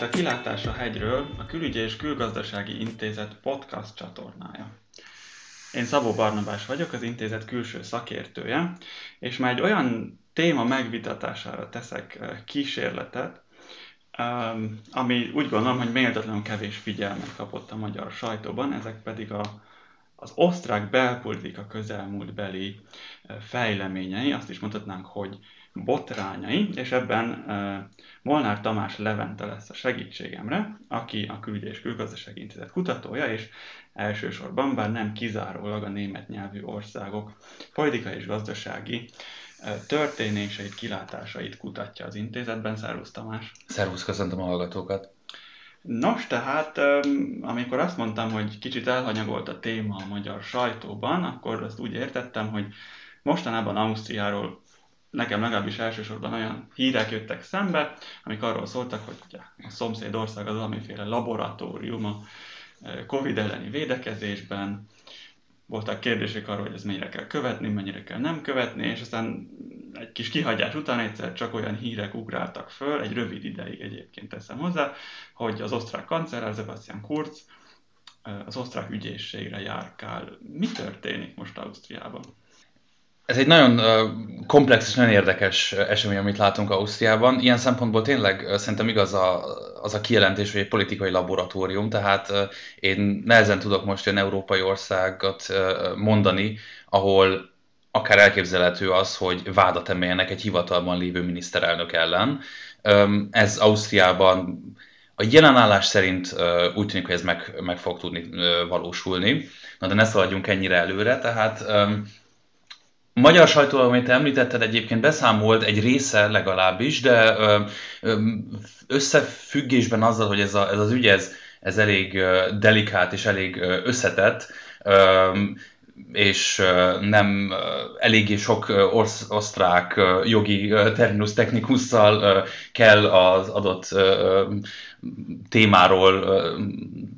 itt a Kilátás a hegyről, a Külügyi és Külgazdasági Intézet podcast csatornája. Én Szabó Barnabás vagyok, az intézet külső szakértője, és már egy olyan téma megvitatására teszek kísérletet, ami úgy gondolom, hogy méltatlanul kevés figyelmet kapott a magyar sajtóban, ezek pedig a, az osztrák belpolitika közelmúltbeli fejleményei, azt is mondhatnánk, hogy botrányai, és ebben Molnár Tamás Levente lesz a segítségemre, aki a Külügy és Külgazdasági Intézet kutatója, és elsősorban, bár nem kizárólag a német nyelvű országok politikai és gazdasági történéseit, kilátásait kutatja az intézetben. Szervusz Tamás! Szervusz, köszöntöm a hallgatókat! Nos, tehát amikor azt mondtam, hogy kicsit elhanyagolt a téma a magyar sajtóban, akkor azt úgy értettem, hogy mostanában Ausztriáról nekem legalábbis elsősorban olyan hírek jöttek szembe, amik arról szóltak, hogy a szomszéd ország az valamiféle laboratórium a e, Covid elleni védekezésben, voltak kérdések arról, hogy ez mennyire kell követni, mennyire kell nem követni, és aztán egy kis kihagyás után egyszer csak olyan hírek ugráltak föl, egy rövid ideig egyébként teszem hozzá, hogy az osztrák kancellár Sebastian Kurz e, az osztrák ügyészségre járkál. Mi történik most Ausztriában? Ez egy nagyon komplex és nagyon érdekes esemény, amit látunk Ausztriában. Ilyen szempontból tényleg szerintem igaz a, az a kijelentés, hogy egy politikai laboratórium, tehát én nehezen tudok most olyan európai országot mondani, ahol akár elképzelhető az, hogy vádat emeljenek egy hivatalban lévő miniszterelnök ellen. Ez Ausztriában a jelen állás szerint úgy tűnik, hogy ez meg, meg fog tudni valósulni. Na de ne szaladjunk ennyire előre, tehát magyar sajtó, amit említetted, egyébként beszámolt egy része legalábbis, de összefüggésben azzal, hogy ez, a, ez az ügy, ez, ez elég delikát és elég összetett, és nem eléggé sok orsz, osztrák jogi terminus technikusszal kell az adott témáról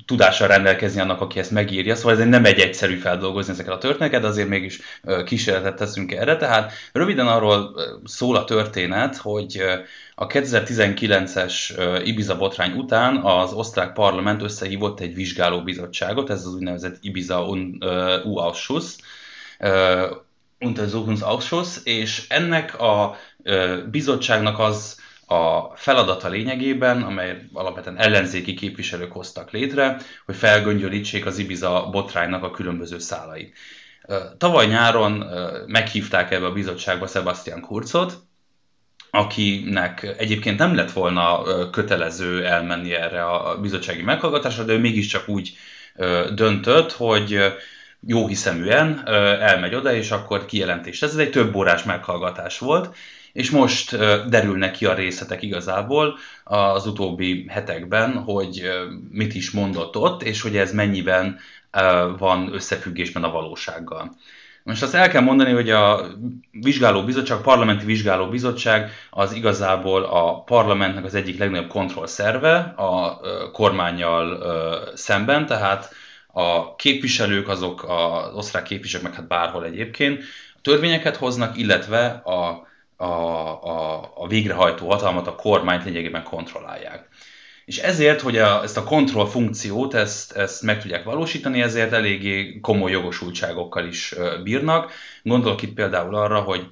tudással rendelkezni annak, aki ezt megírja. Szóval ez nem egy egyszerű feldolgozni ezeket a történeteket, azért mégis kísérletet teszünk erre. Tehát röviden arról szól a történet, hogy a 2019-es Ibiza botrány után az osztrák parlament összehívott egy vizsgálóbizottságot, ez az úgynevezett Ibiza U-Ausschuss, Untersuchungsausschuss, és ennek a bizottságnak az a feladata lényegében, amely alapvetően ellenzéki képviselők hoztak létre, hogy felgöngyölítsék az Ibiza botránynak a különböző szálait. Tavaly nyáron meghívták ebbe a bizottságba Sebastian Kurzot, akinek egyébként nem lett volna kötelező elmenni erre a bizottsági meghallgatásra, de ő mégiscsak úgy döntött, hogy jó hiszeműen elmegy oda, és akkor kijelentés. Ez egy több órás meghallgatás volt, és most derülnek ki a részletek igazából az utóbbi hetekben, hogy mit is mondott ott, és hogy ez mennyiben van összefüggésben a valósággal. Most azt el kell mondani, hogy a vizsgálóbizottság, a parlamenti vizsgálóbizottság az igazából a parlamentnek az egyik legnagyobb kontrollszerve a kormányjal szemben, tehát a képviselők, azok az osztrák képviselők, meg hát bárhol egyébként, törvényeket hoznak, illetve a a, a, a végrehajtó hatalmat, a kormányt lényegében kontrollálják. És ezért, hogy a, ezt a kontroll funkciót, ezt, ezt meg tudják valósítani, ezért eléggé komoly jogosultságokkal is bírnak. Gondolok itt például arra, hogy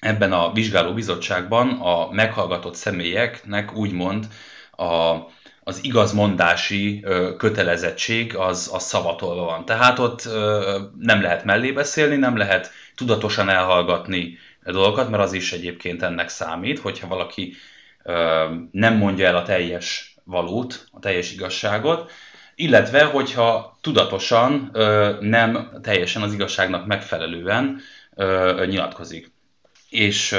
ebben a vizsgálóbizottságban a meghallgatott személyeknek úgymond a, az igazmondási kötelezettség az, az szavatolva van. Tehát ott nem lehet mellé beszélni, nem lehet tudatosan elhallgatni dolgokat, mert az is egyébként ennek számít, hogyha valaki nem mondja el a teljes valót, a teljes igazságot, illetve hogyha tudatosan nem teljesen az igazságnak megfelelően nyilatkozik. És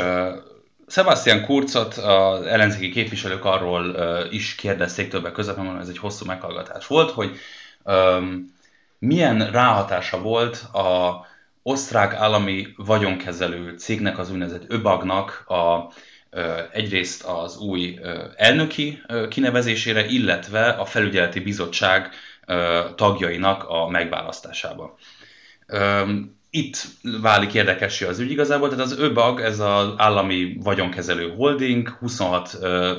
Sebastian Kurzot az ellenzéki képviselők arról is kérdezték többek között, mert ez egy hosszú meghallgatás volt, hogy milyen ráhatása volt a osztrák állami vagyonkezelő cégnek, az úgynevezett ÖBAG-nak a, egyrészt az új elnöki kinevezésére, illetve a felügyeleti bizottság tagjainak a megválasztásába. itt válik érdekessé az ügy igazából, tehát az ÖBAG, ez az állami vagyonkezelő holding, 26,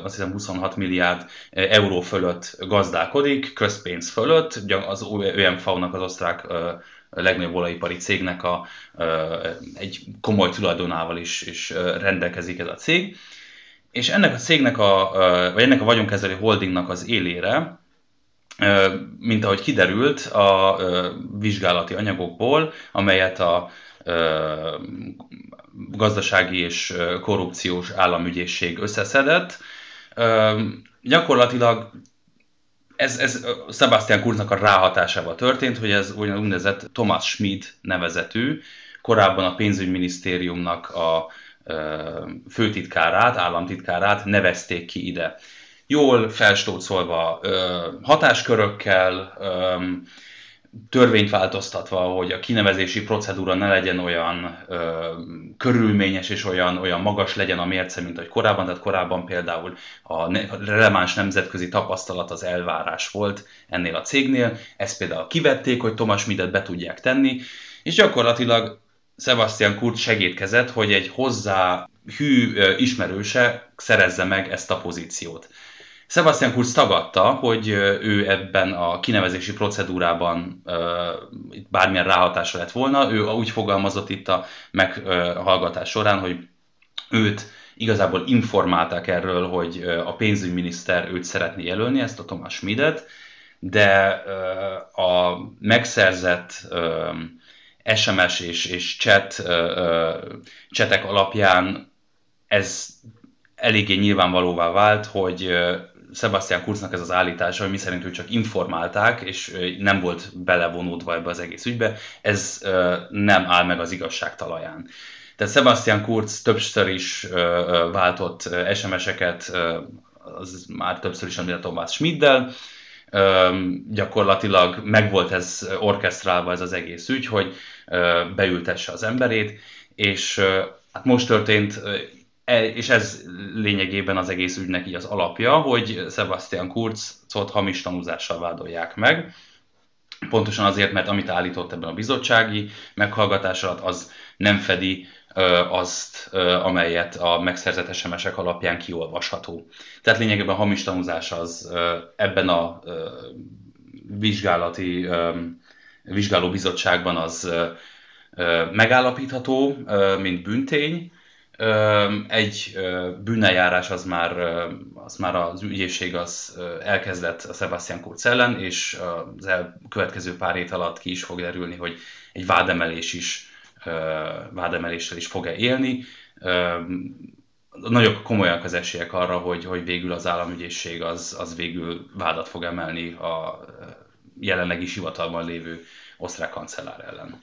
azt hiszem 26 milliárd euró fölött gazdálkodik, közpénz fölött, az ÖMV-nak, az osztrák legnagyobb olajipari cégnek a, egy komoly tulajdonával is, is rendelkezik ez a cég. És ennek a cégnek, a, vagy ennek a vagyonkezelő holdingnak az élére mint ahogy kiderült a vizsgálati anyagokból, amelyet a gazdasági és korrupciós államügyészség összeszedett, gyakorlatilag ez, ez Sebastian Kurznak a ráhatásával történt, hogy ez úgynevezett Thomas Schmid nevezetű, korábban a pénzügyminisztériumnak a főtitkárát, államtitkárát nevezték ki ide. Jól felstócolva hatáskörökkel, törvényt változtatva, hogy a kinevezési procedúra ne legyen olyan ö, körülményes és olyan, olyan magas legyen a mérce, mint ahogy korábban, tehát korábban például a ne, releváns nemzetközi tapasztalat az elvárás volt ennél a cégnél, ezt például kivették, hogy Thomas Midet be tudják tenni, és gyakorlatilag Sebastian Kurz segítkezett, hogy egy hozzá hű ismerőse szerezze meg ezt a pozíciót. Sebastian Kurz tagadta, hogy ő ebben a kinevezési procedúrában bármilyen ráhatása lett volna. Ő úgy fogalmazott itt a meghallgatás során, hogy őt igazából informálták erről, hogy a pénzügyminiszter őt szeretné jelölni, ezt a Thomas Schmidet, de a megszerzett SMS és, és chat, csetek alapján ez eléggé nyilvánvalóvá vált, hogy Sebastian Kurznak ez az állítása, hogy mi szerint ő csak informálták, és nem volt belevonódva ebbe az egész ügybe, ez nem áll meg az igazság talaján. Tehát Sebastian Kurz többször is váltott SMS-eket, az már többször is említett Thomas Schmiddel, gyakorlatilag megvolt ez orkesztrálva ez az egész ügy, hogy beültesse az emberét, és hát most történt és ez lényegében az egész ügynek így az alapja, hogy Sebastian Kurzot hamis tanúzással vádolják meg. Pontosan azért, mert amit állított ebben a bizottsági meghallgatás alatt, az nem fedi azt, amelyet a megszerzett SMS-ek alapján kiolvasható. Tehát lényegében a hamis tanúzás az ebben a vizsgálati vizsgálóbizottságban az megállapítható, mint bűntény, egy bűneljárás az már, az már az ügyészség az elkezdett a Sebastian Kurz ellen, és az elkövetkező pár hét alatt ki is fog derülni, hogy egy vádemelés is, vádemeléssel is fog-e élni. Nagyon komolyak az esélyek arra, hogy, hogy végül az államügyészség az, az végül vádat fog emelni a jelenlegi hivatalban lévő osztrák kancellár ellen.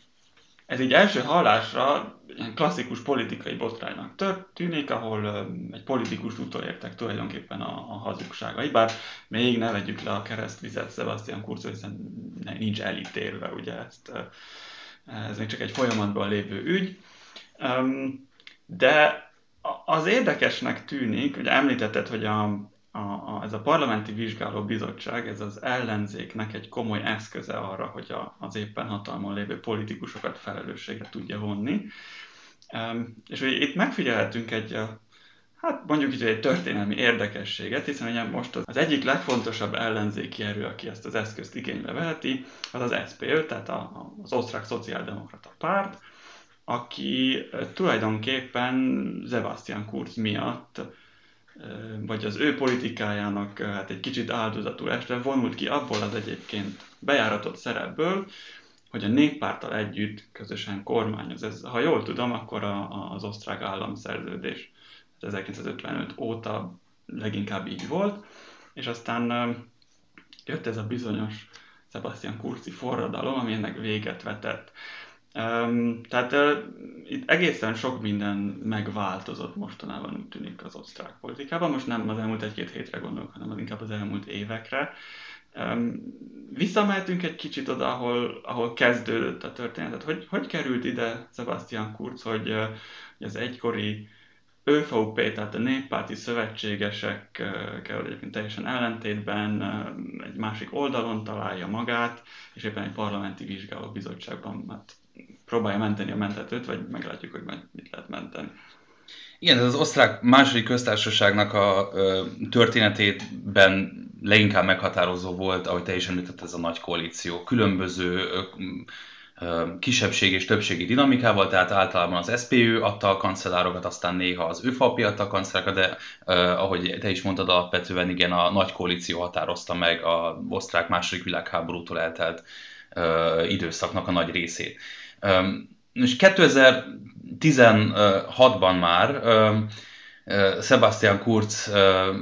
Ez így első hallásra ilyen klasszikus politikai botránynak tűnik, ahol egy politikus utolértek tulajdonképpen a, a hazugságait, bár még ne vegyük le a keresztvizet Sebastian Kurz, hiszen nincs elítélve, ugye ezt, ez még csak egy folyamatban lévő ügy. De az érdekesnek tűnik, hogy említetted, hogy a, a, a, ez a parlamenti vizsgáló bizottság, ez az ellenzéknek egy komoly eszköze arra, hogy a, az éppen hatalmon lévő politikusokat felelősségre tudja vonni. És hogy itt megfigyelhetünk egy, hát mondjuk így egy történelmi érdekességet, hiszen ugye most az egyik legfontosabb ellenzéki erő, aki ezt az eszközt igénybe veheti, az az SPÖ, tehát a, az osztrák szociáldemokrata párt, aki tulajdonképpen Sebastian Kurz miatt vagy az ő politikájának hát egy kicsit áldozatul este vonult ki abból az egyébként bejáratott szerepből, hogy a néppárttal együtt közösen kormányoz. Ez, ha jól tudom, akkor a, az osztrák államszerződés 1955 óta leginkább így volt, és aztán jött ez a bizonyos Sebastian Kurzi forradalom, ami ennek véget vetett. Tehát itt egészen sok minden megváltozott mostanában, úgy tűnik az osztrák politikában. Most nem az elmúlt egy-két hétre gondolok, hanem az inkább az elmúlt évekre. Visszamehetünk egy kicsit oda, ahol, ahol kezdődött a történet. Hogy, hogy került ide Sebastian Kurz, hogy, hogy az egykori ÖVP, tehát a néppárti szövetségesekkel egyébként teljesen ellentétben egy másik oldalon találja magát, és éppen egy parlamenti vizsgálóbizottságban hát próbálja menteni a mentetőt, vagy meglátjuk, hogy mit lehet menteni. Igen, ez az osztrák második köztársaságnak a ö, történetében leginkább meghatározó volt, ahogy te is említett, ez a nagy koalíció. Különböző ö, ö, kisebbség és többségi dinamikával, tehát általában az SPÖ adta a kancellárokat, aztán néha az ÖVP adta a kancellárokat, de ö, ahogy te is mondtad, alapvetően igen, a nagy koalíció határozta meg a osztrák második világháborútól eltelt ö, időszaknak a nagy részét. És 2016-ban már Sebastian Kurz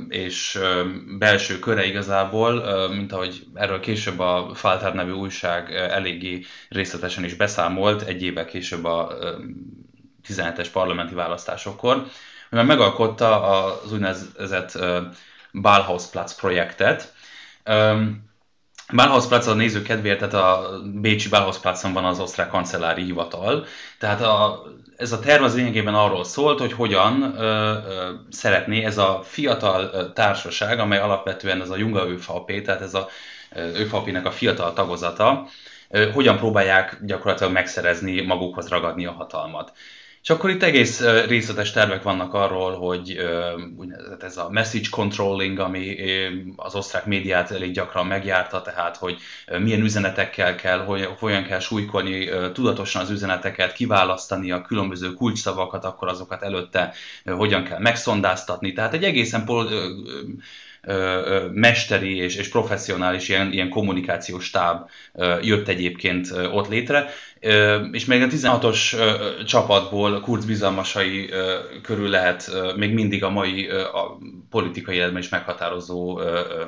és belső köre igazából, mint ahogy erről később a Falter nevű újság eléggé részletesen is beszámolt, egy évvel később a 17-es parlamenti választásokkor, már megalkotta az úgynevezett Ballhausplatz projektet, Bálhausplatz a néző kedvéért, tehát a Bécsi Bálhausplatzon van az osztrák kancellári hivatal. Tehát a, ez a terv az lényegében arról szólt, hogy hogyan ö, ö, szeretné ez a fiatal társaság, amely alapvetően ez a Junga ÖVP, tehát ez a ÖVP-nek a fiatal tagozata, ö, hogyan próbálják gyakorlatilag megszerezni magukhoz ragadni a hatalmat. És akkor itt egész részletes tervek vannak arról, hogy ez a message controlling, ami az osztrák médiát elég gyakran megjárta, tehát hogy milyen üzenetekkel kell, hogyan kell súlykolni tudatosan az üzeneteket, kiválasztani a különböző kulcsszavakat, akkor azokat előtte hogyan kell megszondáztatni. Tehát egy egészen pol- mesteri és, és professzionális ilyen, ilyen kommunikációs stáb jött egyébként ott létre, és még a 16-os csapatból Kurz bizalmasai körül lehet még mindig a mai a politikai életben is meghatározó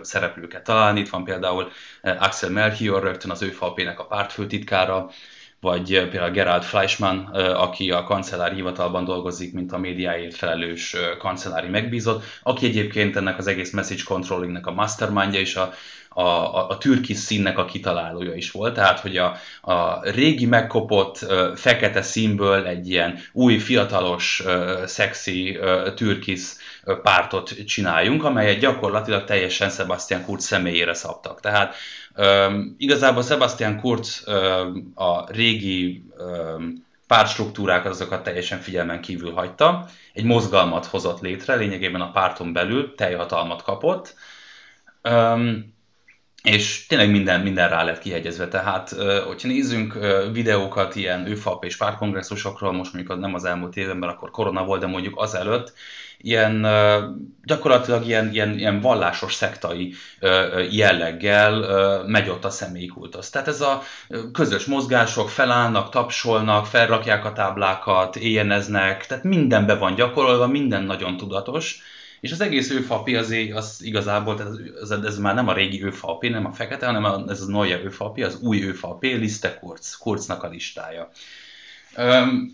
szereplőket találni. Itt van például Axel Melchior, rögtön az ÖVP-nek a pártfőtitkára, vagy például Gerald Fleischmann, aki a kancellári hivatalban dolgozik, mint a médiáért felelős kancellári megbízott, aki egyébként ennek az egész message controllingnek a mastermindja és a, a, a, a türkis színnek a kitalálója is volt, tehát hogy a, a régi megkopott fekete színből egy ilyen új, fiatalos, szexi türkis uh, pártot csináljunk, amelyet gyakorlatilag teljesen Sebastian Kurz személyére szabtak. Tehát um, igazából Sebastian Kurz um, a régi um, pártstruktúrákat, azokat teljesen figyelmen kívül hagyta. Egy mozgalmat hozott létre, lényegében a párton belül teljhatalmat kapott. Um, és tényleg minden, minden rá lett kihegyezve. Tehát, hogyha nézzünk videókat ilyen ÖFAP és párkongresszusokról, most mondjuk nem az elmúlt évben, akkor korona volt, de mondjuk azelőtt, ilyen gyakorlatilag ilyen, ilyen, ilyen vallásos szektai jelleggel megy ott a személyi kultusz. Tehát ez a közös mozgások, felállnak, tapsolnak, felrakják a táblákat, éjjeneznek, tehát mindenbe van gyakorolva, minden nagyon tudatos, és az egész őfapi az, az igazából, tehát ez, ez, már nem a régi őfapi, nem a fekete, hanem a, ez a neue őfapi, az új őfapi, Liste Kurz, Kurznak a listája. Üm,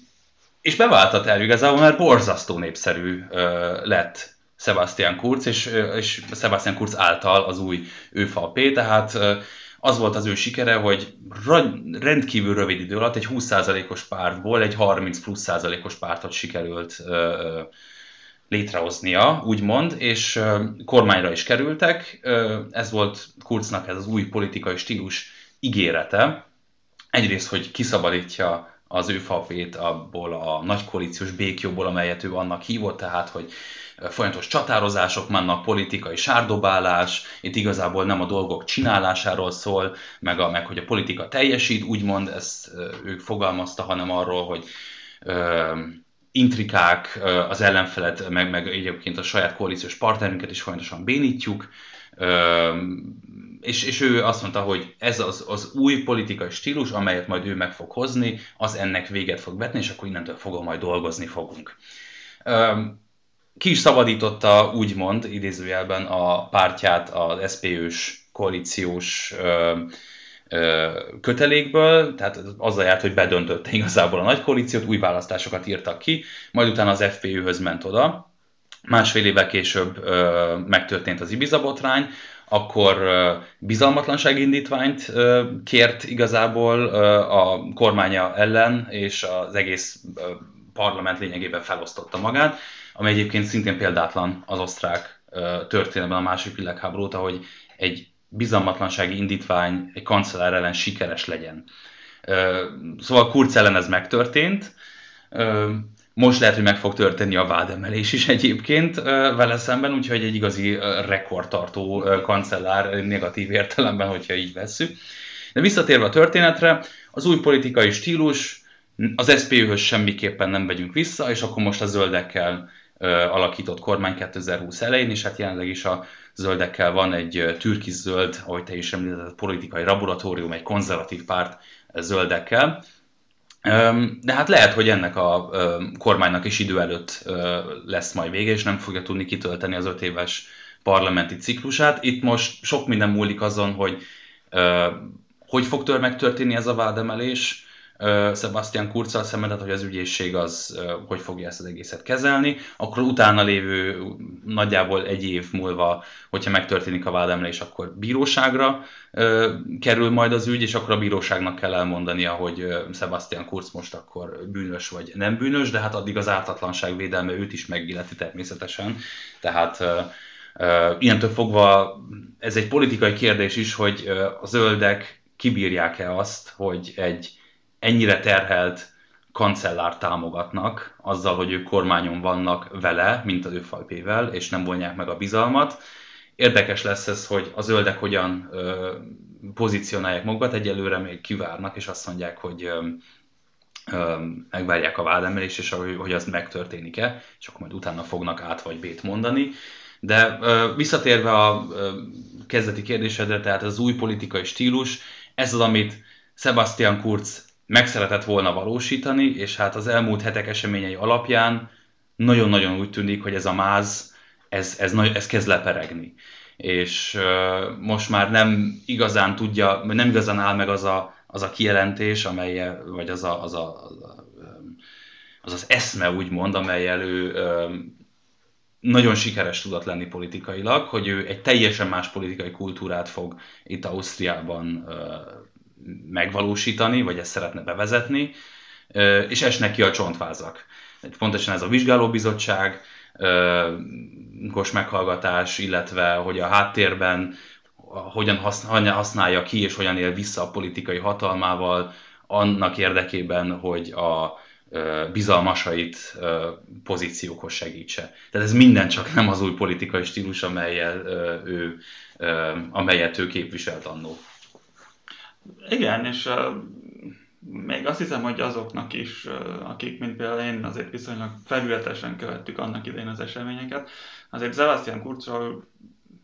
és beváltat el igazából, mert borzasztó népszerű ö, lett Sebastian Kurz, és, és Sebastian Kurz által az új ÖVP, tehát az volt az ő sikere, hogy rendkívül rövid idő alatt egy 20%-os pártból egy 30 plusz százalékos pártot sikerült létrehoznia, úgymond, és kormányra is kerültek. Ez volt Kurznak ez az új politikai stílus ígérete. Egyrészt, hogy kiszabadítja az ő fapét abból a nagy koalíciós békjóból, amelyet ő annak hívott, tehát, hogy folyamatos csatározások vannak, politikai sárdobálás, itt igazából nem a dolgok csinálásáról szól, meg, a, meg hogy a politika teljesít, úgymond ezt ők fogalmazta, hanem arról, hogy intrikák, az ellenfelet, meg, meg egyébként a saját koalíciós partnerünket is folyamatosan bénítjuk, és, és ő azt mondta, hogy ez az, az új politikai stílus, amelyet majd ő meg fog hozni, az ennek véget fog vetni, és akkor innentől fogom majd dolgozni fogunk. Ki is szabadította, úgymond, idézőjelben a pártját az SPÖ-s koalíciós kötelékből, tehát azzal járt, hogy bedöntötte igazából a nagy koalíciót, új választásokat írtak ki, majd utána az FPÖ-höz ment oda. Másfél évvel később ö, megtörtént az Ibiza botrány, akkor ö, bizalmatlansági indítványt ö, kért igazából ö, a kormánya ellen, és az egész ö, parlament lényegében felosztotta magát, ami egyébként szintén példátlan az osztrák ö, történelemben a második világháború óta, hogy egy bizalmatlansági indítvány egy kancellár ellen sikeres legyen. Szóval Kurz ellen ez megtörtént. Most lehet, hogy meg fog történni a vádemelés is egyébként vele szemben, úgyhogy egy igazi rekordtartó kancellár negatív értelemben, hogyha így vesszük. De visszatérve a történetre, az új politikai stílus, az SZPÖ-höz semmiképpen nem vegyünk vissza, és akkor most a zöldekkel alakított kormány 2020 elején, és hát jelenleg is a zöldekkel van egy türkisz zöld, ahogy te is említetted, politikai laboratórium, egy konzervatív párt zöldekkel. De hát lehet, hogy ennek a kormánynak is idő előtt lesz majd vége, és nem fogja tudni kitölteni az öt éves parlamenti ciklusát. Itt most sok minden múlik azon, hogy hogy fog tör megtörténni ez a vádemelés, Sebastian Kurzzal szemben, tehát hogy az ügyészség az hogy fogja ezt az egészet kezelni, akkor utána lévő nagyjából egy év múlva, hogyha megtörténik a vádemelés, akkor bíróságra kerül majd az ügy, és akkor a bíróságnak kell elmondania, hogy Sebastian Kurz most akkor bűnös vagy nem bűnös, de hát addig az ártatlanság védelme őt is megilleti természetesen. Tehát Ilyentől fogva ez egy politikai kérdés is, hogy a zöldek kibírják-e azt, hogy egy ennyire terhelt kancellár támogatnak, azzal, hogy ők kormányon vannak vele, mint az ő falpével, és nem vonják meg a bizalmat. Érdekes lesz ez, hogy a zöldek hogyan ö, pozícionálják magukat, egyelőre még kivárnak, és azt mondják, hogy ö, ö, megvárják a vádemelést, és hogy, hogy az megtörténik-e, és akkor majd utána fognak át vagy bét mondani. De ö, visszatérve a ö, kezdeti kérdésedre, tehát az új politikai stílus, ez az, amit Sebastian Kurz meg szeretett volna valósítani, és hát az elmúlt hetek eseményei alapján nagyon-nagyon úgy tűnik, hogy ez a máz, ez, ez, ez kezd leperegni. És uh, most már nem igazán tudja, nem igazán áll meg az a, az a kijelentés, amely, vagy az a, az, a, az, a, az az eszme úgymond, amely elő nagyon sikeres tudott lenni politikailag, hogy ő egy teljesen más politikai kultúrát fog itt Ausztriában megvalósítani, vagy ezt szeretne bevezetni, és esnek ki a csontvázak. Pontosan ez a vizsgálóbizottság, kos meghallgatás, illetve hogy a háttérben hogyan használja ki és hogyan él vissza a politikai hatalmával annak érdekében, hogy a bizalmasait pozíciókhoz segítse. Tehát ez minden csak nem az új politikai stílus, amelyel ő, amelyet ő képviselt annó. Igen, és uh, még azt hiszem, hogy azoknak is, uh, akik, mint például én, azért viszonylag felületesen követtük annak idején az eseményeket, azért Sebastian Kurzról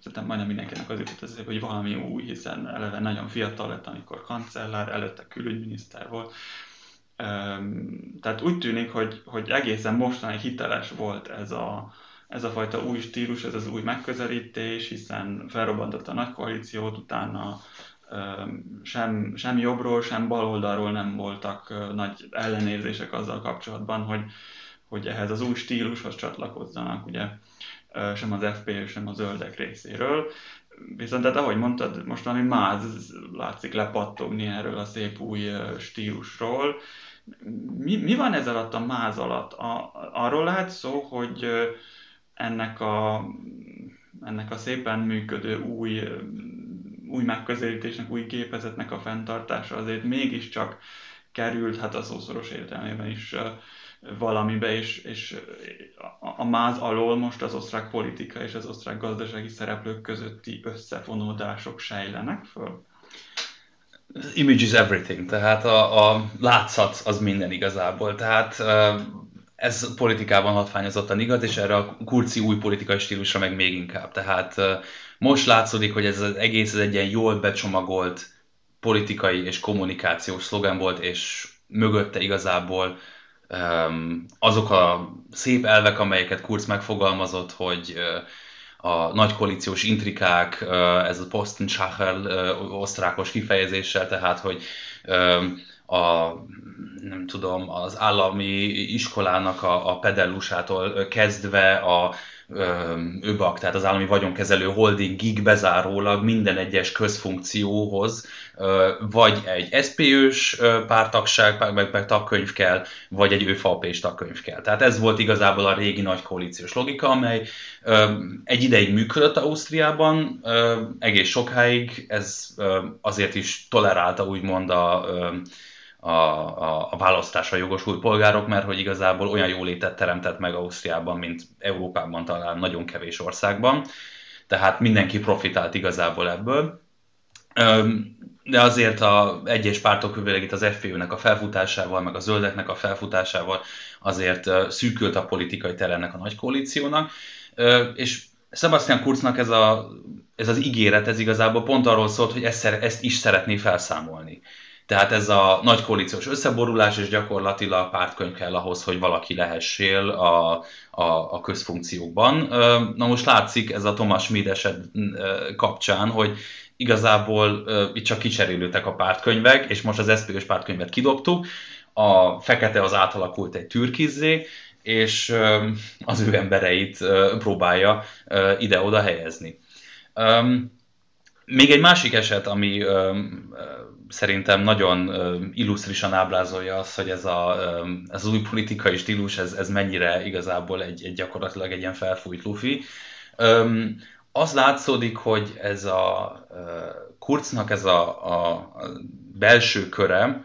szerintem majdnem mindenkinek az jutott az, hogy valami új, hiszen eleve nagyon fiatal lett, amikor kancellár, előtte külügyminiszter volt. Tehát úgy tűnik, hogy, hogy egészen mostanáig hiteles volt ez a, ez a fajta új stílus, ez az új megközelítés, hiszen felrobbantott a nagy koalíciót, utána sem, sem jobbról, sem baloldalról nem voltak nagy ellenérzések azzal kapcsolatban, hogy, hogy ehhez az új stílushoz csatlakozzanak, ugye sem az FP, sem a zöldek részéről. Viszont tehát ahogy mondtad, most valami máz látszik lepattogni erről a szép új stílusról. Mi, mi van ez alatt a máz alatt? A, arról lehet szó, hogy ennek a, ennek a szépen működő új új megközelítésnek, új gépezetnek a fenntartása azért mégiscsak került, hát a szószoros értelmében is valamibe, és, és a, máz alól most az osztrák politika és az osztrák gazdasági szereplők közötti összefonódások sejlenek föl? Image is everything, tehát a, a látszat az minden igazából, tehát ez politikában hatványozottan igaz, és erre a kurci új politikai stílusra meg még inkább. Tehát most látszódik, hogy ez az egész ez egy ilyen jól becsomagolt politikai és kommunikációs szlogen volt, és mögötte igazából um, azok a szép elvek, amelyeket Kurz megfogalmazott, hogy uh, a nagy koalíciós intrikák, uh, ez a Postenschacher uh, osztrákos kifejezéssel, tehát hogy um, a nem tudom, az állami iskolának a, a pedellusától kezdve a ÖBAK, tehát az állami vagyonkezelő holdingig bezárólag minden egyes közfunkcióhoz vagy egy SPÖ-s pártagság, meg, meg tagkönyv kell, vagy egy ÖFAP-s tagkönyv kell. Tehát ez volt igazából a régi nagy koalíciós logika, amely egy ideig működött Ausztriában, egész sokáig, ez azért is tolerálta úgymond a a, a, a választásra jogosult polgárok, mert hogy igazából olyan jólétet teremtett meg Ausztriában, mint Európában talán nagyon kevés országban. Tehát mindenki profitált igazából ebből. De azért a egyes pártok, főleg itt az FPÖ-nek a felfutásával, meg a zöldeknek a felfutásával azért szűkült a politikai terennek a nagy koalíciónak. És Sebastian Kurznak ez, a, ez az ígéret, ez igazából pont arról szólt, hogy ezt, ezt is szeretné felszámolni. Tehát ez a nagy koalíciós összeborulás, és gyakorlatilag pártkönyv kell ahhoz, hogy valaki lehessél a, a, a közfunkciókban. Na most látszik ez a Thomas Schmid eset kapcsán, hogy igazából itt csak kicserélődtek a pártkönyvek, és most az SZP-s pártkönyvet kidobtuk, a fekete az átalakult egy türkizzé, és az ő embereit próbálja ide-oda helyezni. Még egy másik eset, ami szerintem nagyon illusztrisan ábrázolja azt, hogy ez, a, ez az új politikai stílus, ez, ez mennyire igazából egy, egy gyakorlatilag egy ilyen felfújt lufi. Az látszódik, hogy ez a Kurznak ez a, a belső köre,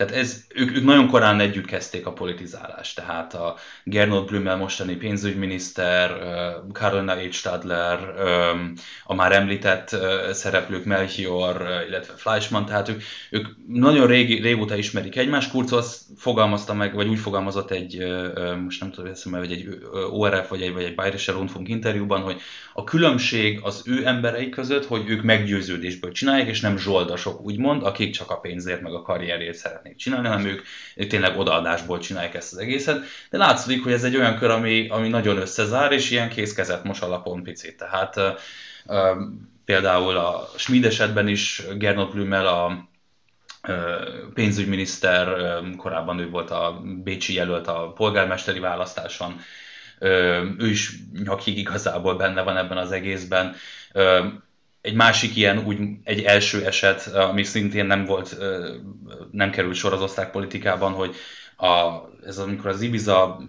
tehát ez, ők, ők nagyon korán együtt kezdték a politizálást, tehát a Gernot Blümel mostani pénzügyminiszter, Karolina H. Stadler, a már említett szereplők Melchior, illetve Fleischmann, tehát ők, ők nagyon régi, régóta ismerik egymást. Kurz azt fogalmazta meg, vagy úgy fogalmazott egy, most nem tudom, hogy egy ORF vagy egy, vagy egy Bayerische Rundfunk interjúban, hogy a különbség az ő emberei között, hogy ők meggyőződésből csinálják, és nem zsoldasok, úgymond, akik csak a pénzért, meg a karrierért szeretnék csinálni, hanem ők, tényleg odaadásból csinálják ezt az egészet. De látszik, hogy ez egy olyan kör, ami, ami nagyon összezár, és ilyen kézkezet most alapon picit. Tehát uh, például a Schmid esetben is Gernot Blümel a pénzügyminiszter, korábban ő volt a Bécsi jelölt a polgármesteri választáson, ő is nyakig igazából benne van ebben az egészben. Egy másik ilyen, úgy egy első eset, ami szintén nem volt, nem került sor az osztálypolitikában, hogy a, ez amikor az Ibiza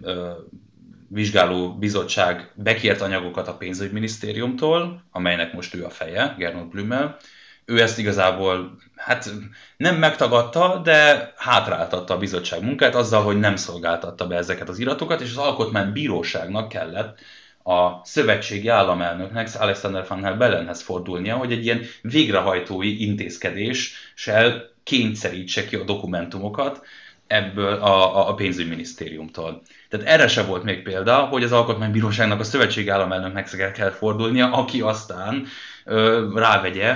vizsgáló bizottság bekért anyagokat a pénzügyminisztériumtól, amelynek most ő a feje, Gernot Blümel, ő ezt igazából hát nem megtagadta, de hátráltatta a bizottság munkát azzal, hogy nem szolgáltatta be ezeket az iratokat, és az alkotmánybíróságnak kellett a szövetségi államelnöknek, Alexander Van Hel Bellenhez fordulnia, hogy egy ilyen végrehajtói intézkedéssel kényszerítse ki a dokumentumokat ebből a, a, pénzügyminisztériumtól. Tehát erre se volt még példa, hogy az alkotmánybíróságnak a szövetségi államelnöknek kell fordulnia, aki aztán ö, rávegye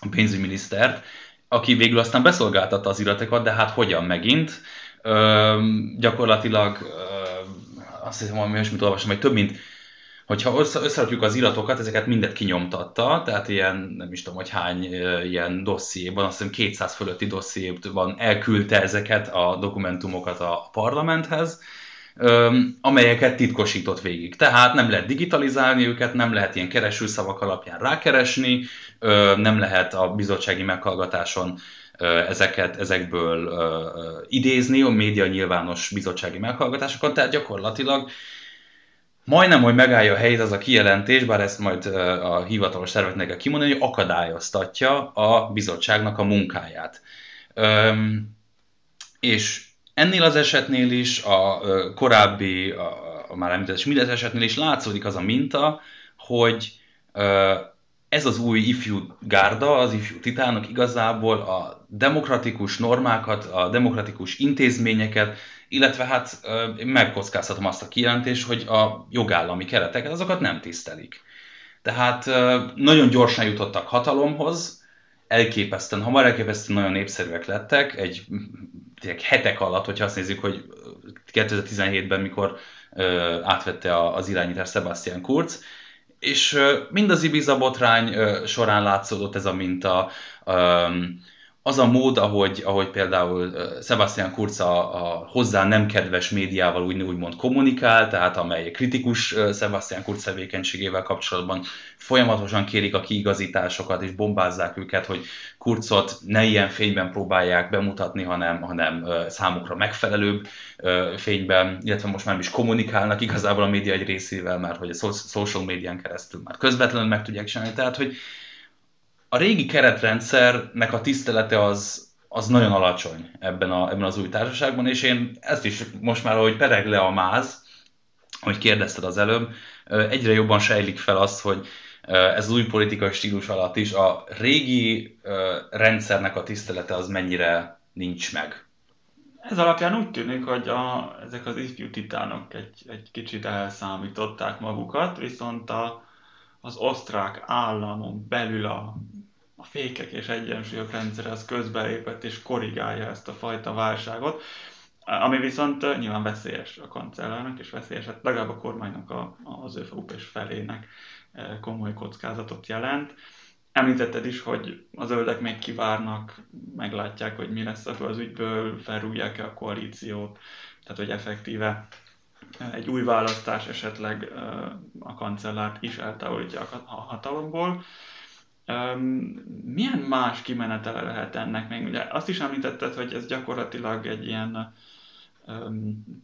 a pénzügyminisztert, aki végül aztán beszolgáltatta az iratokat, de hát hogyan megint? Ö, gyakorlatilag ö, azt hiszem, hogy olyasmit olvasom, hogy több mint hogyha összerakjuk az iratokat, ezeket mindet kinyomtatta, tehát ilyen, nem is tudom, hogy hány ilyen dossziéban, azt hiszem 200 fölötti dossziéban elküldte ezeket a dokumentumokat a parlamenthez, amelyeket titkosított végig. Tehát nem lehet digitalizálni őket, nem lehet ilyen keresőszavak alapján rákeresni, nem lehet a bizottsági meghallgatáson ezeket, ezekből idézni, a média nyilvános bizottsági meghallgatásokon, tehát gyakorlatilag majdnem, hogy megállja a helyét az a kijelentés, bár ezt majd a hivatalos szerveknek kell kimondani, hogy akadályoztatja a bizottságnak a munkáját. És Ennél az esetnél is, a korábbi, a, a már említett Schmidt esetnél is látszódik az a minta, hogy ez az új ifjú gárda, az ifjú titánok igazából a demokratikus normákat, a demokratikus intézményeket, illetve hát megkockáztatom azt a kijelentést, hogy a jogállami kereteket, azokat nem tisztelik. Tehát nagyon gyorsan jutottak hatalomhoz, elképesztően, hamar elképesztően nagyon népszerűek lettek, egy hetek alatt, hogyha azt nézzük, hogy 2017-ben, mikor ö, átvette az irányítás Sebastian Kurz, és ö, mind az Ibiza botrány ö, során látszódott ez a minta, ö, az a mód, ahogy, ahogy például Sebastian Kurz a, a hozzá nem kedves médiával úgy, úgymond kommunikál, tehát amely kritikus Sebastian Kurz tevékenységével kapcsolatban folyamatosan kérik a kiigazításokat és bombázzák őket, hogy Kurzot ne ilyen fényben próbálják bemutatni, hanem, hanem számukra megfelelőbb fényben, illetve most már is kommunikálnak igazából a média egy részével, mert hogy a social médián keresztül már közvetlenül meg tudják csinálni. Tehát, hogy a régi keretrendszernek a tisztelete az, az nagyon alacsony ebben, a, ebben az új társaságban, és én ezt is most már, hogy pereg le a máz, hogy kérdezted az előbb, egyre jobban sejlik fel azt, hogy ez az új politikai stílus alatt is a régi rendszernek a tisztelete az mennyire nincs meg. Ez alapján úgy tűnik, hogy a, ezek az ifjú titánok egy, egy kicsit elszámították magukat, viszont a, az osztrák államon belül a, a fékek és egyensúlyok rendszere az közbelépett és korrigálja ezt a fajta válságot, ami viszont nyilván veszélyes a kancellárnak, és veszélyes hát legalább a kormánynak a, az ÖFUP és felének komoly kockázatot jelent. Említetted is, hogy a zöldek még kivárnak, meglátják, hogy mi lesz ebből az ügyből, felrúgják-e a koalíciót, tehát hogy effektíve egy új választás esetleg a kancellárt is eltávolítja a hatalomból. Milyen más kimenetele lehet ennek még? Ugye azt is említetted, hogy ez gyakorlatilag egy ilyen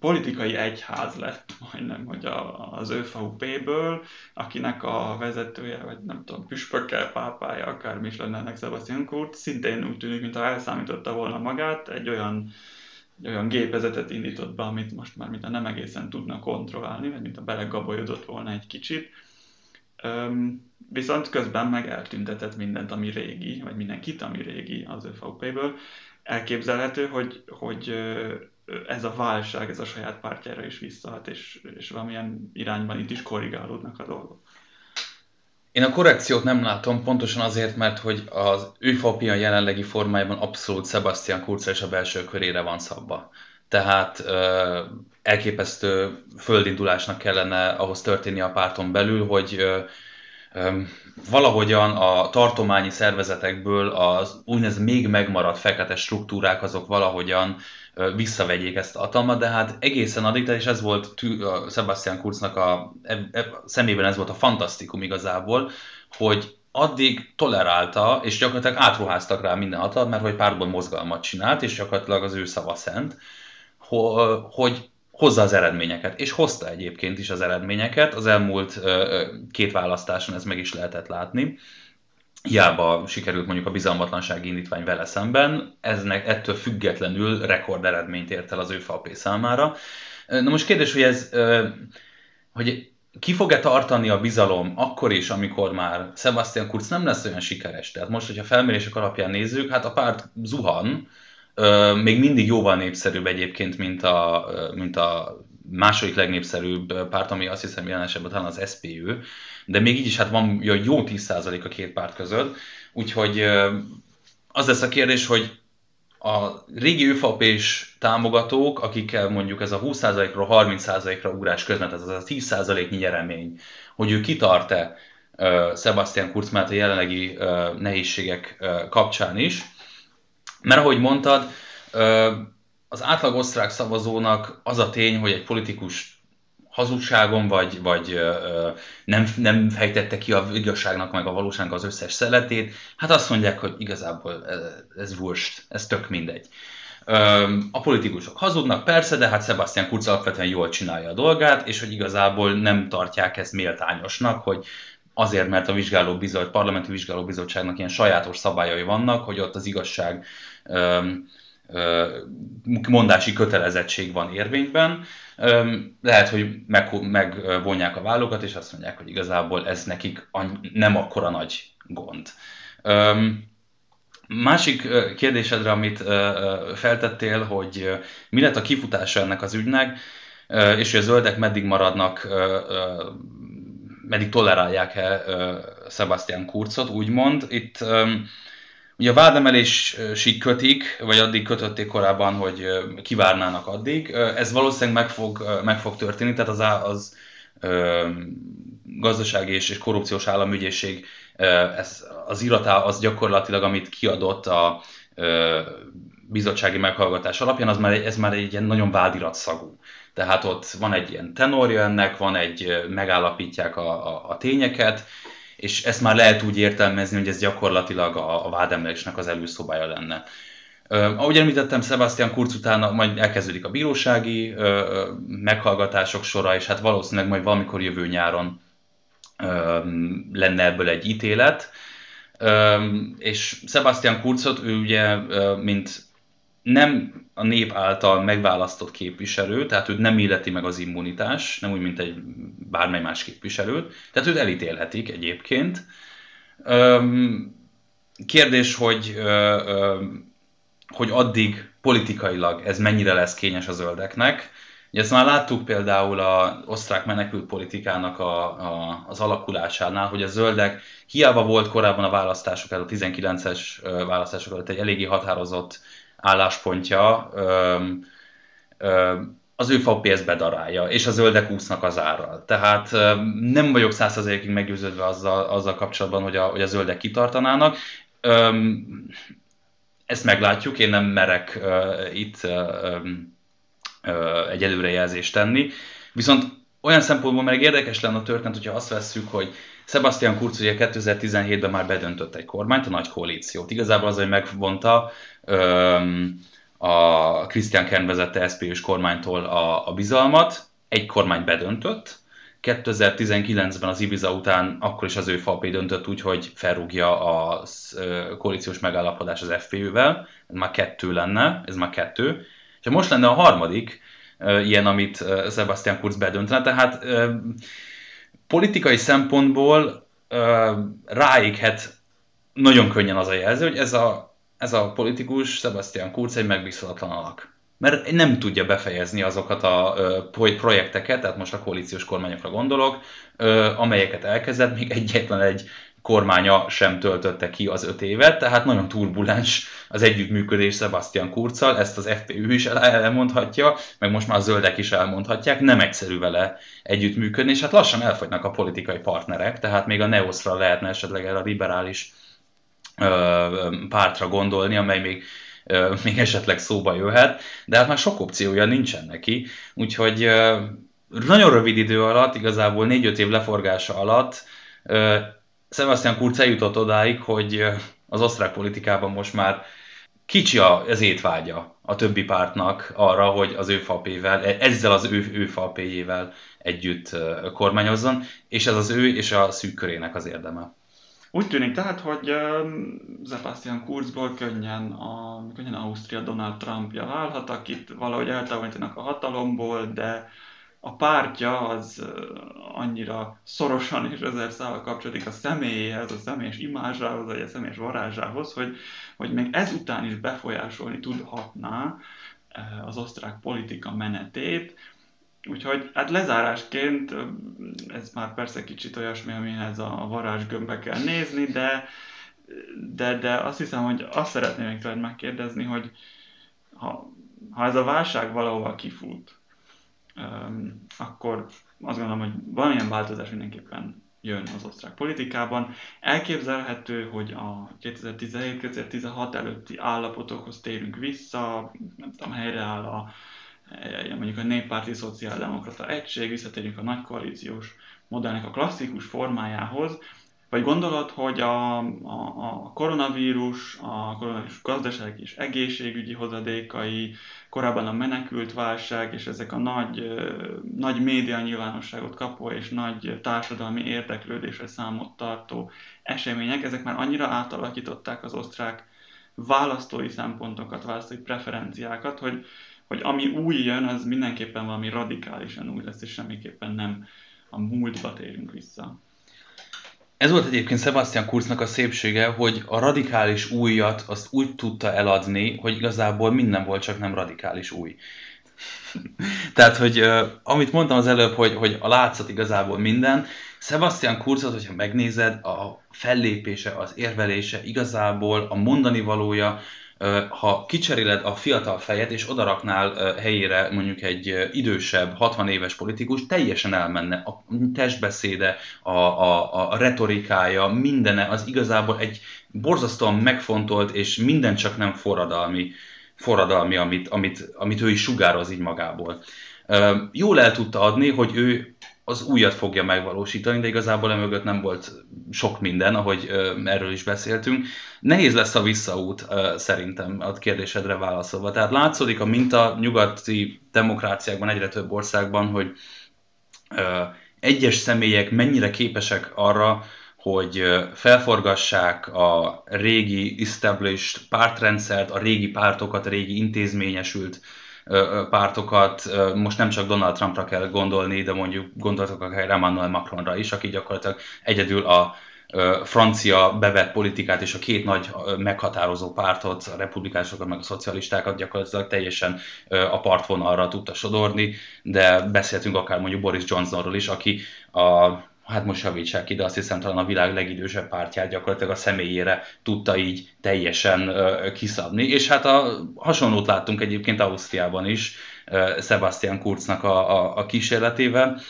politikai egyház lett majdnem, hogy a, az ÖVP-ből, akinek a vezetője, vagy nem tudom, püspökkel, pápája, akármi is lenne ennek Sebastian Kurz, szintén úgy tűnik, mintha elszámította volna magát, egy olyan, egy olyan gépezetet indított be, amit most már mintha nem egészen tudna kontrollálni, vagy mintha belegabolyodott volna egy kicsit. Viszont közben meg eltüntetett mindent, ami régi, vagy mindenkit, ami régi az ÖVP-ből. Elképzelhető, hogy, hogy ez a válság, ez a saját pártjára is visszahat, és, és valamilyen irányban itt is korrigálódnak a dolgok. Én a korrekciót nem látom, pontosan azért, mert hogy az ÖVP a jelenlegi formájában abszolút Sebastian Kurz és a belső körére van szabva. Tehát elképesztő földindulásnak kellene ahhoz történni a párton belül, hogy valahogyan a tartományi szervezetekből az úgynevezett még megmaradt fekete struktúrák azok valahogyan visszavegyék ezt a hatalmat, de hát egészen addig, és ez volt a Sebastian Kurznak a, e, e, szemében ez volt a fantasztikum igazából, hogy addig tolerálta, és gyakorlatilag átruháztak rá minden hatalmat, mert hogy párban mozgalmat csinált, és gyakorlatilag az ő szava szent, hogy hozza az eredményeket. És hozta egyébként is az eredményeket, az elmúlt két választáson ez meg is lehetett látni hiába sikerült mondjuk a bizalmatlansági indítvány vele szemben, eznek ettől függetlenül rekord eredményt ért el az ő FAP számára. Na most kérdés, hogy ez, hogy ki fog-e tartani a bizalom akkor is, amikor már Sebastian Kurz nem lesz olyan sikeres? Tehát most, hogyha felmérések alapján nézzük, hát a párt zuhan, még mindig jóval népszerűbb egyébként, mint a, mint a második legnépszerűbb párt, ami azt hiszem jelen esetben talán az SPÖ, de még így is hát van jó 10% a két párt között, úgyhogy az lesz a kérdés, hogy a régi ÖFAP-s támogatók, akikkel mondjuk ez a 20%-ról 30%-ra ugrás közben, ez az a 10%-nyi nyeremény, hogy ő kitart-e Sebastian Kurz mert a jelenlegi nehézségek kapcsán is. Mert ahogy mondtad, az átlag osztrák szavazónak az a tény, hogy egy politikus hazugságon, vagy, vagy nem, nem fejtette ki a igazságnak, meg a valóságnak az összes szeletét, hát azt mondják, hogy igazából ez, wurst, ez tök mindegy. A politikusok hazudnak, persze, de hát Sebastian Kurz alapvetően jól csinálja a dolgát, és hogy igazából nem tartják ezt méltányosnak, hogy azért, mert a vizsgálóbizottság, parlamenti vizsgálóbizottságnak ilyen sajátos szabályai vannak, hogy ott az igazság mondási kötelezettség van érvényben. Lehet, hogy megvonják a vállokat, és azt mondják, hogy igazából ez nekik nem akkora nagy gond. Másik kérdésedre, amit feltettél, hogy mi lett a kifutása ennek az ügynek, és hogy a zöldek meddig maradnak, meddig tolerálják-e Sebastian Kurzot, úgymond. Itt Ugye a vádemelésig kötik, vagy addig kötötték korábban, hogy kivárnának addig. Ez valószínűleg meg fog, meg fog történni, tehát az, az gazdasági és, és korrupciós államügyészség ez, az iratá az gyakorlatilag, amit kiadott a bizottsági meghallgatás alapján, az már, ez már egy ilyen nagyon vádiratszagú. Tehát ott van egy ilyen tenorja ennek, van egy, megállapítják a, a, a tényeket, és ezt már lehet úgy értelmezni, hogy ez gyakorlatilag a, a vádemelésnek az előszobája lenne. Uh, ahogy említettem, Sebastian Kurz utána majd elkezdődik a bírósági uh, meghallgatások sora, és hát valószínűleg majd valamikor jövő nyáron uh, lenne ebből egy ítélet. és Sebastian Kurzot, ő ugye, mint nem a nép által megválasztott képviselő, tehát őt nem illeti meg az immunitás, nem úgy, mint egy bármely más képviselőt, tehát őt elítélhetik egyébként. Kérdés, hogy, hogy addig politikailag ez mennyire lesz kényes a zöldeknek. Ugye ezt már láttuk például az osztrák menekült politikának a, a, az alakulásánál, hogy a zöldek hiába volt korábban a választások előtt, a 19-es választások előtt egy eléggé határozott álláspontja, az ő ezt bedarálja, és a zöldek úsznak az árral. Tehát nem vagyok százszerzékig meggyőződve azzal, azzal kapcsolatban, hogy a, hogy a zöldek kitartanának. Ezt meglátjuk, én nem merek itt egy előrejelzést tenni. Viszont olyan szempontból meg érdekes lenne a történet, hogyha azt vesszük, hogy Sebastian Kurz ugye 2017-ben már bedöntött egy kormányt, a nagy koalíciót. Igazából az, hogy megvonta a Christian Kern vezette SZP-s kormánytól a, a bizalmat, egy kormány bedöntött, 2019-ben az Ibiza után akkor is az ő FAP döntött úgy, hogy felrúgja a koalíciós megállapodás az FPÖ-vel, ez már kettő lenne, ez már kettő, és most lenne a harmadik ilyen, amit Sebastian Kurz bedöntene, tehát politikai szempontból ráéghet nagyon könnyen az a jelző, hogy ez a, ez a politikus, Sebastian Kurz egy megbízhatatlan alak. Mert nem tudja befejezni azokat a projekteket, tehát most a koalíciós kormányokra gondolok, amelyeket elkezdett, még egyetlen egy kormánya sem töltötte ki az öt évet, tehát nagyon turbulens az együttműködés Sebastian Kurccal, ezt az FPÜ is elmondhatja, meg most már a zöldek is elmondhatják, nem egyszerű vele együttműködni, és hát lassan elfogynak a politikai partnerek, tehát még a Neoszra lehetne esetleg el a liberális pártra gondolni, amely még még esetleg szóba jöhet, de hát már sok opciója nincsen neki, úgyhogy nagyon rövid idő alatt, igazából 4-5 év leforgása alatt Sebastian Kurz eljutott odáig, hogy az osztrák politikában most már kicsi az étvágya a többi pártnak arra, hogy az ő falpével, e, ezzel az ő, ő falpéjével együtt kormányozzon, és ez az ő és a szűk körének az érdeme. Úgy tűnik tehát, hogy Sebastian Kurzból könnyen, a, könnyen Ausztria Donald Trumpja válhat, akit valahogy eltávolítanak a hatalomból, de a pártja az annyira szorosan és ezer szával kapcsolódik a személyéhez, a személyes imázsához, vagy a személyes varázsához, hogy, hogy még ezután is befolyásolni tudhatná az osztrák politika menetét. Úgyhogy hát lezárásként, ez már persze kicsit olyasmi, amihez a varázsgömbbe kell nézni, de, de, de azt hiszem, hogy azt szeretném még tőled megkérdezni, hogy ha, ha ez a válság valahova kifut, akkor azt gondolom, hogy valamilyen változás mindenképpen jön az osztrák politikában. Elképzelhető, hogy a 2017-2016 előtti állapotokhoz térünk vissza, nem tudom, helyreáll a, mondjuk a néppárti szociáldemokrata egység, visszatérünk a nagy koalíciós modellnek a klasszikus formájához, vagy gondolod, hogy a, a, a koronavírus, a koronavírus gazdasági és egészségügyi hozadékai, korábban a menekült válság és ezek a nagy, nagy média nyilvánosságot kapó és nagy társadalmi érdeklődésre számot tartó események, ezek már annyira átalakították az osztrák választói szempontokat, választói preferenciákat, hogy, hogy ami új jön, az mindenképpen valami radikálisan új lesz, és semmiképpen nem a múltba térünk vissza. Ez volt egyébként Sebastian Kurznak a szépsége, hogy a radikális újat azt úgy tudta eladni, hogy igazából minden volt, csak nem radikális új. Tehát, hogy uh, amit mondtam az előbb, hogy, hogy a látszat igazából minden, Sebastian Kurzot, hogyha megnézed, a fellépése, az érvelése, igazából a mondani valója, ha kicseréled a fiatal fejet, és odaraknál helyére mondjuk egy idősebb, 60 éves politikus, teljesen elmenne. A testbeszéde, a, a, a retorikája, mindene az igazából egy borzasztóan megfontolt, és minden csak nem forradalmi, forradalmi amit, amit, amit ő is sugároz így magából. Jól el tudta adni, hogy ő az újat fogja megvalósítani, de igazából emögött nem volt sok minden, ahogy erről is beszéltünk. Nehéz lesz a visszaút szerintem a kérdésedre válaszolva. Tehát látszódik a minta nyugati demokráciákban, egyre több országban, hogy egyes személyek mennyire képesek arra, hogy felforgassák a régi established pártrendszert, a régi pártokat, a régi intézményesült pártokat, most nem csak Donald Trumpra kell gondolni, de mondjuk gondoltok akár Emmanuel Macronra is, aki gyakorlatilag egyedül a francia bevett politikát és a két nagy meghatározó pártot, a republikánusokat meg a szocialistákat gyakorlatilag teljesen a partvonalra tudta sodorni, de beszéltünk akár mondjuk Boris Johnsonról is, aki a hát most javítsák ide, azt hiszem talán a világ legidősebb pártját gyakorlatilag a személyére tudta így teljesen kiszabni. És hát a hasonlót láttunk egyébként Ausztriában is, Sebastian Kurznak a, a, a kísérletével.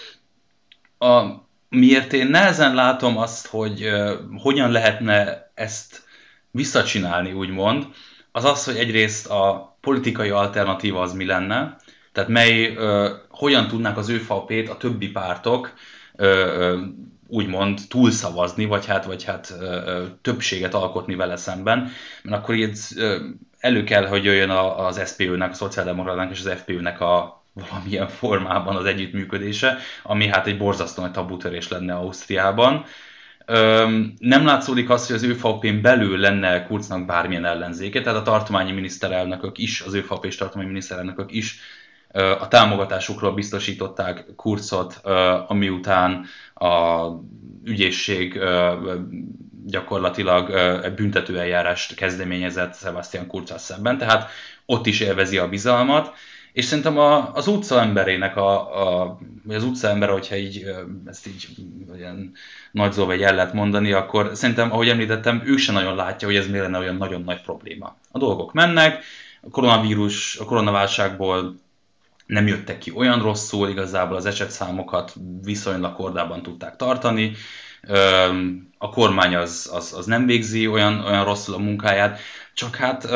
A, miért én nehezen látom azt, hogy hogyan lehetne ezt visszacsinálni, úgymond, az az, hogy egyrészt a politikai alternatíva az mi lenne, tehát mely, uh, hogyan tudnák az ÖVP-t a többi pártok úgymond túlszavazni, vagy hát, vagy hát többséget alkotni vele szemben, mert akkor így elő kell, hogy jöjjön az SPÖ-nek, a Szociáldemokratának és az FPÖ-nek a valamilyen formában az együttműködése, ami hát egy borzasztó nagy tabutörés lenne Ausztriában. Nem látszódik az, hogy az ÖVP-n belül lenne Kurznak bármilyen ellenzéke, tehát a tartományi miniszterelnökök is, az ÖVP és tartományi miniszterelnökök is a támogatásukról biztosították Kurzot, ami után a ügyészség gyakorlatilag büntetőeljárást kezdeményezett Sebastian Kurz szemben, tehát ott is élvezi a bizalmat, és szerintem a, az utca emberének, a, a, az utca ember, hogyha így, ezt így ilyen nagy zó vagy el lehet mondani, akkor szerintem, ahogy említettem, ő se nagyon látja, hogy ez miért lenne olyan nagyon nagy probléma. A dolgok mennek, a koronavírus, a koronaválságból nem jöttek ki olyan rosszul, igazából az esetszámokat viszonylag kordában tudták tartani, a kormány az, az, az nem végzi olyan, olyan rosszul a munkáját, csak hát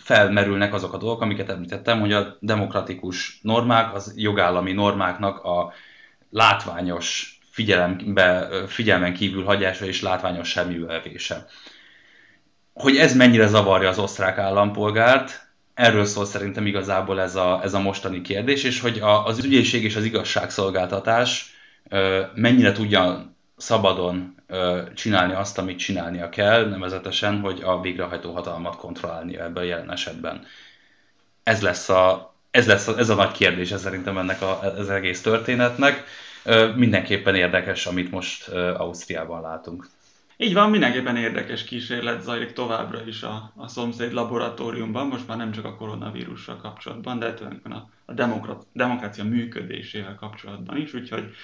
felmerülnek azok a dolgok, amiket említettem, hogy a demokratikus normák, az jogállami normáknak a látványos figyelembe, figyelmen kívül hagyása és látványos semművelvése. Hogy ez mennyire zavarja az osztrák állampolgárt, erről szól szerintem igazából ez a, ez a mostani kérdés, és hogy a, az ügyészség és az igazságszolgáltatás mennyire tudja szabadon csinálni azt, amit csinálnia kell, nevezetesen, hogy a végrehajtó hatalmat kontrollálni ebben a jelen esetben. Ez lesz a, ez, lesz a, ez a nagy kérdés ez szerintem ennek a, ez egész történetnek. Mindenképpen érdekes, amit most Ausztriában látunk. Így van, mindenképpen érdekes kísérlet zajlik továbbra is a, a szomszéd laboratóriumban, most már nem csak a koronavírussal kapcsolatban, de tulajdonképpen a, a demokrat, demokrácia működésével kapcsolatban is, úgyhogy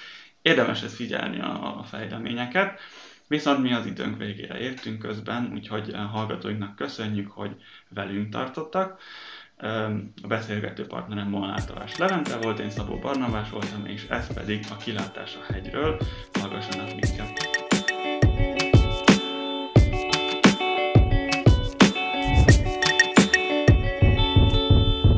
érdemes ezt figyelni a, a fejleményeket. Viszont mi az időnk végére értünk közben, úgyhogy a hallgatóinknak köszönjük, hogy velünk tartottak. A beszélgető partnerem Molnár Talás Levente volt, én Szabó Barnabás voltam, és ez pedig a kilátás a hegyről. Hallgassanak minket!